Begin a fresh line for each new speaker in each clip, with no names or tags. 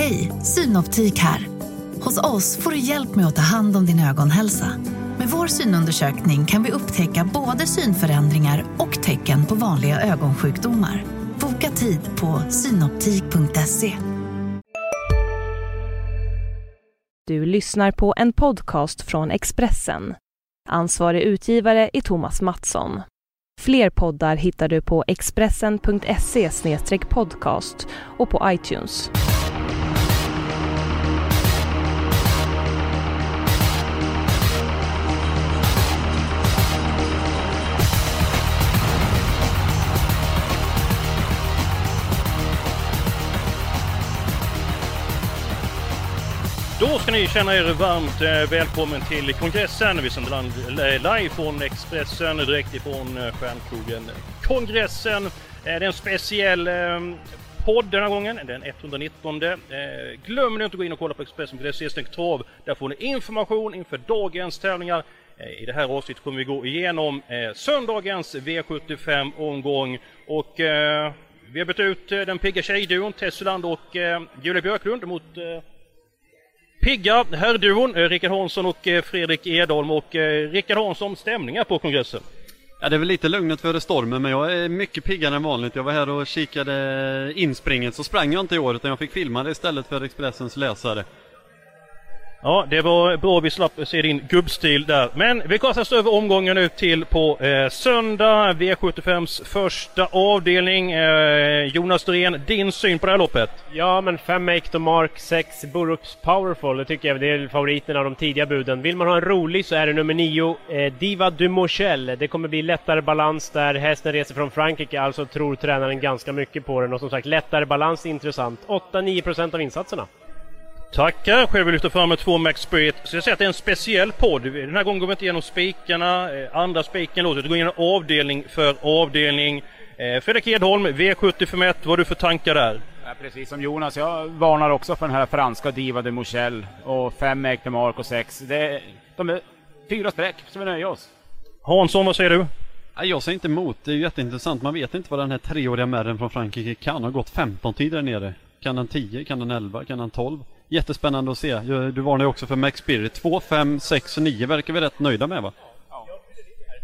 Hej, Synoptik här. Hos oss får du hjälp med att ta hand om din ögonhälsa. Med vår synundersökning kan vi upptäcka både synförändringar och tecken på vanliga ögonsjukdomar. Boka tid på synoptik.se.
Du lyssnar på en podcast från Expressen. Ansvarig utgivare är Thomas Mattsson. Fler poddar hittar du på expressen.se podcast och på iTunes.
Då ska ni känna er varmt eh, välkommen till kongressen. Vi sänder eh, live från Expressen, direkt ifrån eh, Stjärnkrogen. Kongressen, det är en speciell ehm, podd den här gången, den 119. Glöm nu inte att gå in och kolla på Expressen.se trav. Där får ni information inför dagens tävlingar. I det här avsnittet kommer vi gå igenom söndagens V75-omgång och vi har bytt ut den pigga tjejduon Tesseland och Julia Björklund mot pigga herrduon, eh, Rickard Hansson och eh, Fredrik Edholm. Och eh, Rickard Hansson, stämningar på kongressen?
Ja, det är väl lite lugnet före stormen, men jag är mycket piggare än vanligt. Jag var här och kikade inspringet, så sprang jag inte i år, utan jag fick filma det istället för Expressens läsare.
Ja, det var bra vi slapp se din gubbstil där. Men vi kastar oss över omgången nu till på eh, söndag, V75s första avdelning. Eh, Jonas Dorén, din syn på det här loppet?
Ja, men 5 Make the Mark, 6 Burups Powerful, det tycker jag det är favoriten av de tidiga buden. Vill man ha en rolig så är det nummer 9, eh, Diva du Mochel. Det kommer bli lättare balans där. Hästen reser från Frankrike, alltså tror tränaren ganska mycket på den. Och som sagt, lättare balans intressant. 8-9% av insatserna.
Tackar! Själv vill lyfta fram två Max Spirit. Så jag säger att det är en speciell podd. Den här gången går vi inte igenom spikarna, eh, andra spiken låter. Vi går igenom avdelning för avdelning. Eh, Fredrik Edholm, V75 vad har du för tankar där?
Ja, precis som Jonas, jag varnar också för den här franska Diva de Mochel och 5 Make Mark och 6. Det, de är fyra streck, så vi nöjer oss.
Hansson, vad säger du?
Jag säger inte emot, det är ju jätteintressant. Man vet inte vad den här treåriga märren från Frankrike kan. Har gått 15 tider där nere. Kan den 10? Kan den 11? Kan den 12? Jättespännande att se. Du varnar ju också för Max Spirit. 2, 5, 6, 9 verkar vi rätt nöjda med va?
Ja.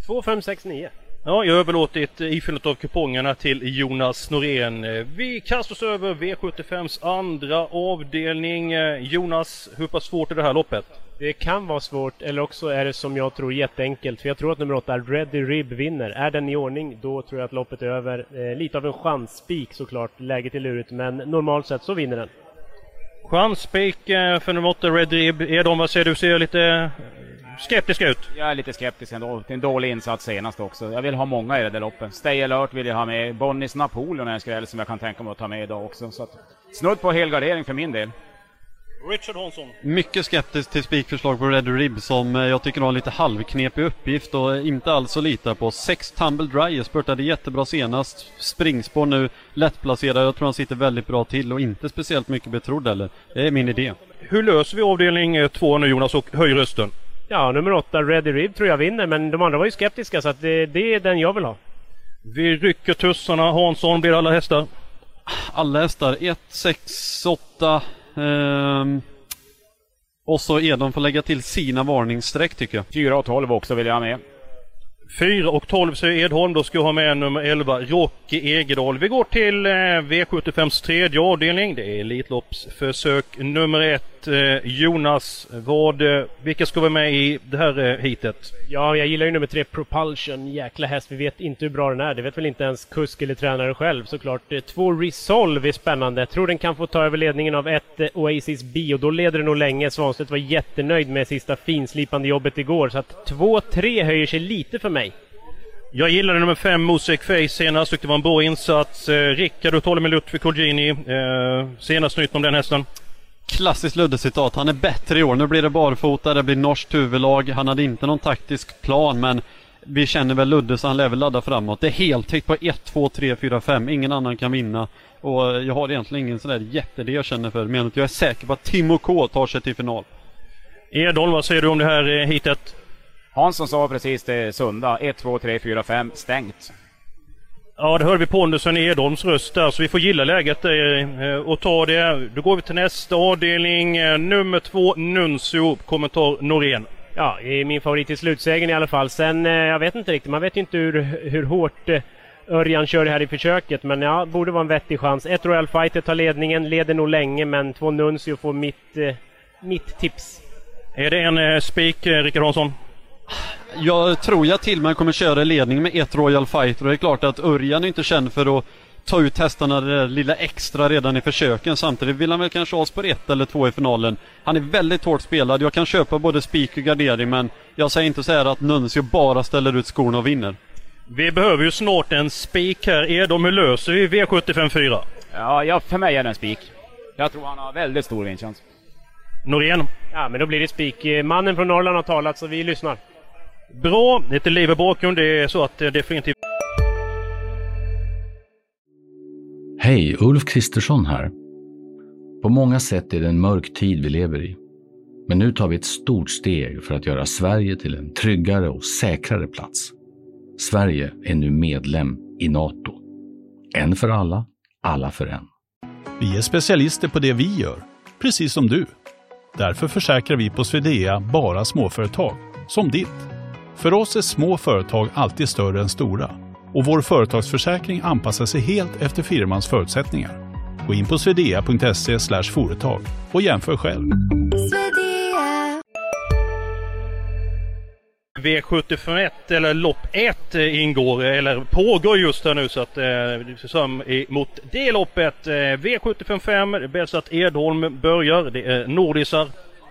2, 5, 6, 9.
Ja, jag har överlåtit ifyllandet av kupongerna till Jonas Norén. Vi kastar oss över V75s andra avdelning. Jonas, hur pass svårt är det här loppet?
Det kan vara svårt, eller också är det som jag tror jätteenkelt. För jag tror att nummer 8, Ready Rib, vinner. Är den i ordning, då tror jag att loppet är över. Eh, lite av en chansspik såklart. Läget är lurigt, men normalt sett så vinner den.
Chanspik eh, för nummer 8, Red Rib. Edon, vad säger du? Ser lite eh, skeptisk ut?
Jag är lite skeptisk ändå. Det är en dålig insats senast också. Jag vill ha många i det där loppet. Stay alert vill jag ha med. Bonnies Napoleon är en skräll som jag kan tänka mig att ta med idag också. Så att, snudd på helgardering för min del.
Richard Hansson.
Mycket skeptisk till spikförslag på Red Rib som eh, jag tycker har en lite halvknepig uppgift och inte alls att lita på. Sex Tumble Dry spurtade jättebra senast. Springspår nu, lättplacerad. Jag tror han sitter väldigt bra till och inte speciellt mycket betrodd heller. Det är min idé.
Hur löser vi avdelning 2 nu Jonas och höj rösten?
Ja, nummer 8 Ready Rib tror jag vinner men de andra var ju skeptiska så att det, det är den jag vill ha.
Vi rycker tussarna. Hansson, blir alla hästar?
Alla hästar. 1, 6, 8 Ehm, och så Edon får lägga till sina varningsstreck tycker jag.
4 och 12 också vill jag ha med.
4 och 12 säger Edholm. Då ska jag ha med nummer 11, Rocky Egedal. Vi går till eh, V75s tredje avdelning. Det är Elitloppsförsök nummer 1. Eh, Jonas, vad, eh, vilka ska vara med i det här eh, heatet?
Ja, jag gillar ju nummer 3, Propulsion. Jäkla häst. Vi vet inte hur bra den är. Det vet väl inte ens kusk eller tränare själv såklart. Eh, 2 Resolve är spännande. Jag tror den kan få ta över ledningen av ett eh, Oasis B och då leder den nog länge. Svanstedt var jättenöjd med sista finslipande jobbet igår. Så att 2-3 höjer sig lite för mig.
Jag gillade nummer 5, Mosek Face senast. Tyckte det var en bra insats. Eh, Rickard, du talar med Lutfi Colgjini. Eh, senast nytt om den hästen?
Klassiskt Ludde-citat. Han är bättre i år. Nu blir det barfota, det blir norskt huvudlag. Han hade inte någon taktisk plan men vi känner väl Ludde så han lär väl ladda framåt. Det är heltäckt på 1, 2, 3, 4, 5. Ingen annan kan vinna. Och jag har egentligen ingen sån där jättedel jag känner för. Men jag är säker på att Timo K tar sig till final.
Edholm, vad säger du om det här eh, hitet?
Hansson sa precis det sunda. 1, 2, 3, 4, 5 stängt.
Ja, det hörde vi Pondusen i Edholms röst där, så vi får gilla läget eh, och ta det. Då går vi till nästa avdelning. Eh, nummer två, Nuncio, kommentar Norén.
Ja, i min favorit i slutsägen i alla fall. Sen, eh, jag vet inte riktigt, man vet ju inte hur, hur hårt eh, Örjan kör det här i försöket, men ja, borde vara en vettig chans. Ett Royal Fighter tar ledningen, leder nog länge, men två Nuncio får mitt, eh, mitt tips.
Är det en eh, spik, eh, Rickard Hansson?
Jag tror jag till och med kommer köra ledning med ett Royal Fighter och det är klart att Örjan är inte känd för att ta ut hästarna det där lilla extra redan i försöken. Samtidigt vill han väl kanske ha spår ett eller två i finalen. Han är väldigt hårt spelad. Jag kan köpa både spik och gardering men jag säger inte så här att Nuncio bara ställer ut skorna och vinner.
Vi behöver ju snart en spik här. Edom, hur löser vi V75 4?
Ja, ja, för mig är det en spik. Jag tror han har väldigt stor vinstchans.
Norén?
Ja, men då blir det spik. Mannen från Norrland har talat, så vi lyssnar.
Bra, lite liv i bakgrund. Det är så att det definitivt...
Hej, Ulf Kristersson här. På många sätt är det en mörk tid vi lever i. Men nu tar vi ett stort steg för att göra Sverige till en tryggare och säkrare plats. Sverige är nu medlem i Nato. En för alla, alla för en.
Vi är specialister på det vi gör, precis som du. Därför försäkrar vi på Swedea bara småföretag, som ditt. För oss är små företag alltid större än stora och vår företagsförsäkring anpassar sig helt efter firmans förutsättningar. Gå in på swedea.se företag och jämför själv.
V751 eller lopp 1 ingår, eller pågår just här nu så att eh, fram emot det loppet. Eh, V755, det är bäst att Edholm börjar. Det är Nordisar.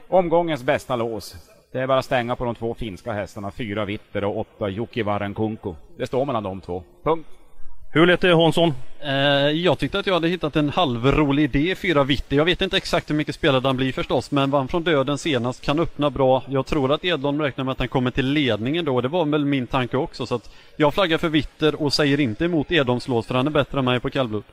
Omgångens bästa lås. Det är bara att stänga på de två finska hästarna, fyra Vitter och åtta Jokivarren Kunko. Det står mellan de två. Punkt.
Hur lät det Hansson?
Eh, jag tyckte att jag hade hittat en halvrolig idé i fyra vitter. Jag vet inte exakt hur mycket spelad han blir förstås, men vann från döden senast, kan öppna bra. Jag tror att Edholm räknar med att han kommer till ledningen då. Det var väl min tanke också, så att jag flaggar för vitter och säger inte emot Edholms lås, för han är bättre än mig på kallblod.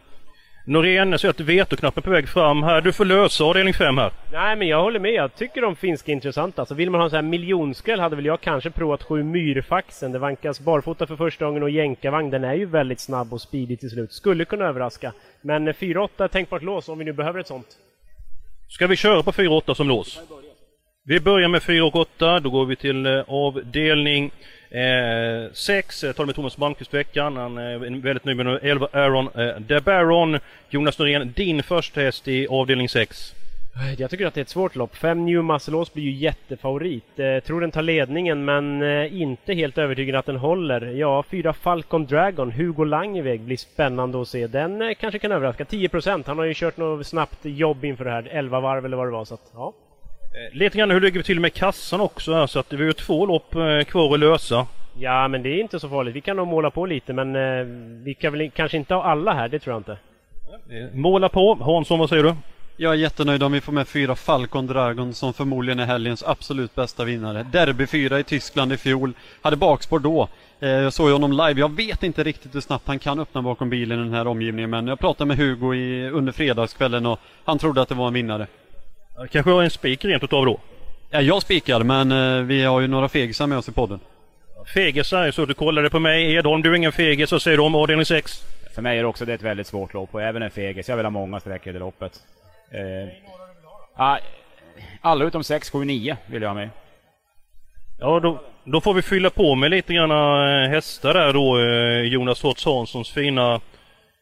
Norén, jag ser att vetoknappen är på väg fram här. Du får lösa avdelning 5 här.
Nej, men jag håller med. Jag tycker de finska är intressanta. Alltså, vill man ha en sån här miljonskräll hade väl jag kanske provat sju Myrfaxen. Det vankas barfota för första gången och jänkarvagn. Den är ju väldigt snabb och speedig till slut. Skulle kunna överraska. Men 4-8 tänkbart lås om vi nu behöver ett sånt.
Ska vi köra på 4-8 som lås? Vi börjar med 4 och 8. Då går vi till eh, avdelning 6. Eh, eh talar med Thomas Malmqvist veckan. Han eh, är väldigt nöjd med nummer 11 Aaron eh, Baron. Jonas Norén, din första häst i avdelning 6.
Jag tycker att det är ett svårt lopp. Fem New Muscle blir ju jättefavorit. Eh, tror den tar ledningen men eh, inte helt övertygad att den håller. Ja, fyra Falcon Dragon, Hugo Langeväg blir spännande att se. Den eh, kanske kan överraska. 10%. Han har ju kört något snabbt jobb inför det här. 11 varv eller vad det var. Så att, ja.
Eh, lite grann hur ligger vi till med kassan också här, så att vi har ju två lopp eh, kvar att lösa.
Ja, men det är inte så farligt. Vi kan nog måla på lite, men eh, vi kan väl kanske inte ha alla här, det tror jag inte.
Måla på. Hansson, vad säger du?
Jag är jättenöjd om vi får med fyra Falcon Dragon som förmodligen är helgens absolut bästa vinnare. Derby 4 i Tyskland i fjol. Hade bakspår då. Jag såg honom live. Jag vet inte riktigt hur snabbt han kan öppna bakom bilen i den här omgivningen men jag pratade med Hugo i, under fredagskvällen och han trodde att det var en vinnare.
Kanske har en spik rent utav då?
Ja, jag spikar men eh, vi har ju några fegisar med oss i podden.
Fegisar, så du kollade på mig. Edholm, du är ingen fegis. Vad säger du om avdelning 6?
För mig är det också det ett väldigt svårt lopp och även en fegis. Jag vill ha många sträckor i det loppet. Eh, ah, alla utom 6, 7, 9 vill jag ha med.
Ja, då, då får vi fylla på med lite grann eh, hästar där då, eh, Jonas Hortz Hanssons fina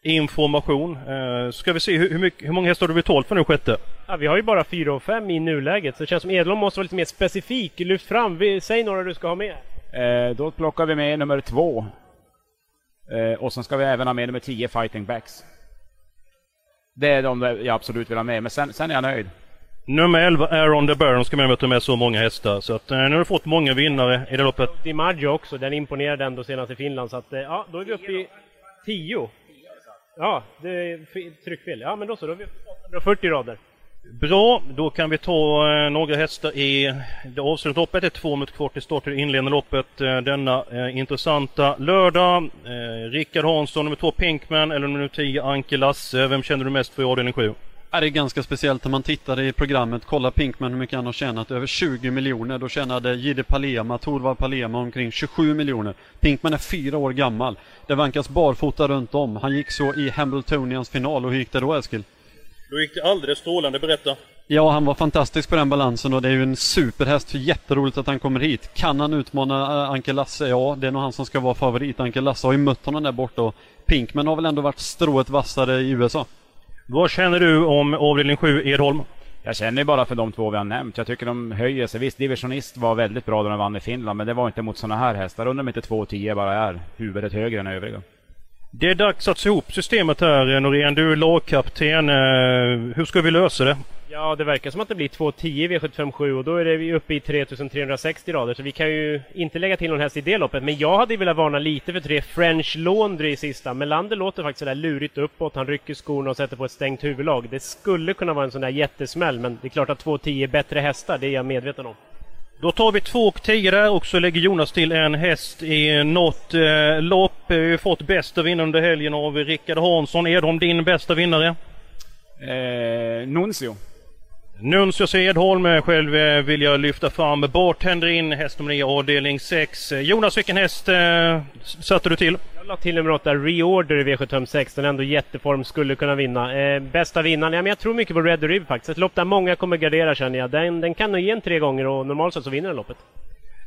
information. Eh, ska vi se, hur, hur, mycket, hur många hästar har du betalt för nu sjätte?
Ja, vi har ju bara 4 och 5 i nuläget, så det känns som Edlund måste vara lite mer specifik. Lyft fram, vi, säg några du ska ha med.
Eh, då plockar vi med nummer 2. Eh, och sen ska vi även ha med nummer 10, Fighting Backs. Det är de jag absolut vill ha med, men sen, sen är jag nöjd.
Nummer 11, Aaron the Baron, ska med med, med så många hästar. Så att, eh, nu har du fått många vinnare i det loppet.
DiMaggio också, den imponerade ändå senast i Finland. Så att, eh, ja, då är vi uppe i 10. Ja, det är tryckfel. Ja, men då så, då har vi 840 rader.
Bra, då kan vi ta eh, några hästar i det avslutande loppet. Det är två minuter kvar till start i det inledande loppet eh, denna eh, intressanta lördag. Eh, Rickard Hansson, nummer två Pinkman eller nummer 10 Anke Lasse. Vem känner du mest för i avdelning 7?
Ja, det är ganska speciellt när man tittar i programmet, kolla Pinkman hur mycket han har tjänat, över 20 miljoner. Då tjänade Jide Palema, Torvald Palema omkring 27 miljoner. Pinkman är fyra år gammal. Det vankas barfota runt om. Han gick så i Hambletonians final och hur gick det då Eskil?
Då gick det alldeles strålande, berätta.
Ja, han var fantastisk på den balansen och det är ju en superhäst. Jätteroligt att han kommer hit. Kan han utmana äh, Anke Lasse? Ja, det är nog han som ska vara favorit. Anke Lasse har ju mött honom där borta och Pinkman har väl ändå varit strået vassare i USA.
Vad känner du om avdelning 7, Edholm?
Jag känner bara för de två vi har nämnt. Jag tycker de höjer sig. Visst, Divisionist var väldigt bra när de vann i Finland, men det var inte mot sådana här hästar. Undrar om inte 2,10 bara är huvudet högre än övriga.
Det är dags att se ihop systemet här Norén. Du är lagkapten. Eh, hur ska vi lösa det?
Ja, det verkar som att det blir 2.10 V757 och då är vi uppe i 3360 rader så vi kan ju inte lägga till någon häst i det loppet. Men jag hade velat varna lite för tre French Laundry i sista. Melander låter faktiskt sådär lurigt uppåt. Han rycker skorna och sätter på ett stängt huvudlag. Det skulle kunna vara en sån där jättesmäll men det är klart att 2.10 är bättre hästar, det är jag medveten om.
Då tar vi 2 och 10 där och så lägger Jonas till en häst i något eh, lopp. Vi har ju fått bästa vinnare under helgen av Rickard Hansson. Edholm, din bästa vinnare?
Eh, Nuncio.
Nuncio Edholm. Eh, själv eh, vill jag lyfta fram Bartender in, häst nummer 9, avdelning 6. Eh, Jonas, vilken häst eh, satte du till?
Jag la till nummer 8, Reorder i V756. Den är ändå jätteform, skulle kunna vinna. Eh, bästa vinnaren? Ja, men jag tror mycket på Red Rib faktiskt. Ett lopp där många kommer gardera känner jag. Den, den kan nog ge en tre gånger och normalt sett så vinner den loppet.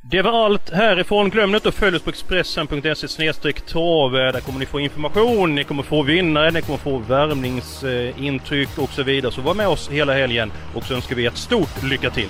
Det var allt härifrån. Glöm inte att följa oss på Expressen.se trave. Där kommer ni få information, ni kommer få vinnare, ni kommer få värmningsintryck och så vidare. Så var med oss hela helgen och så önskar vi ett stort lycka till.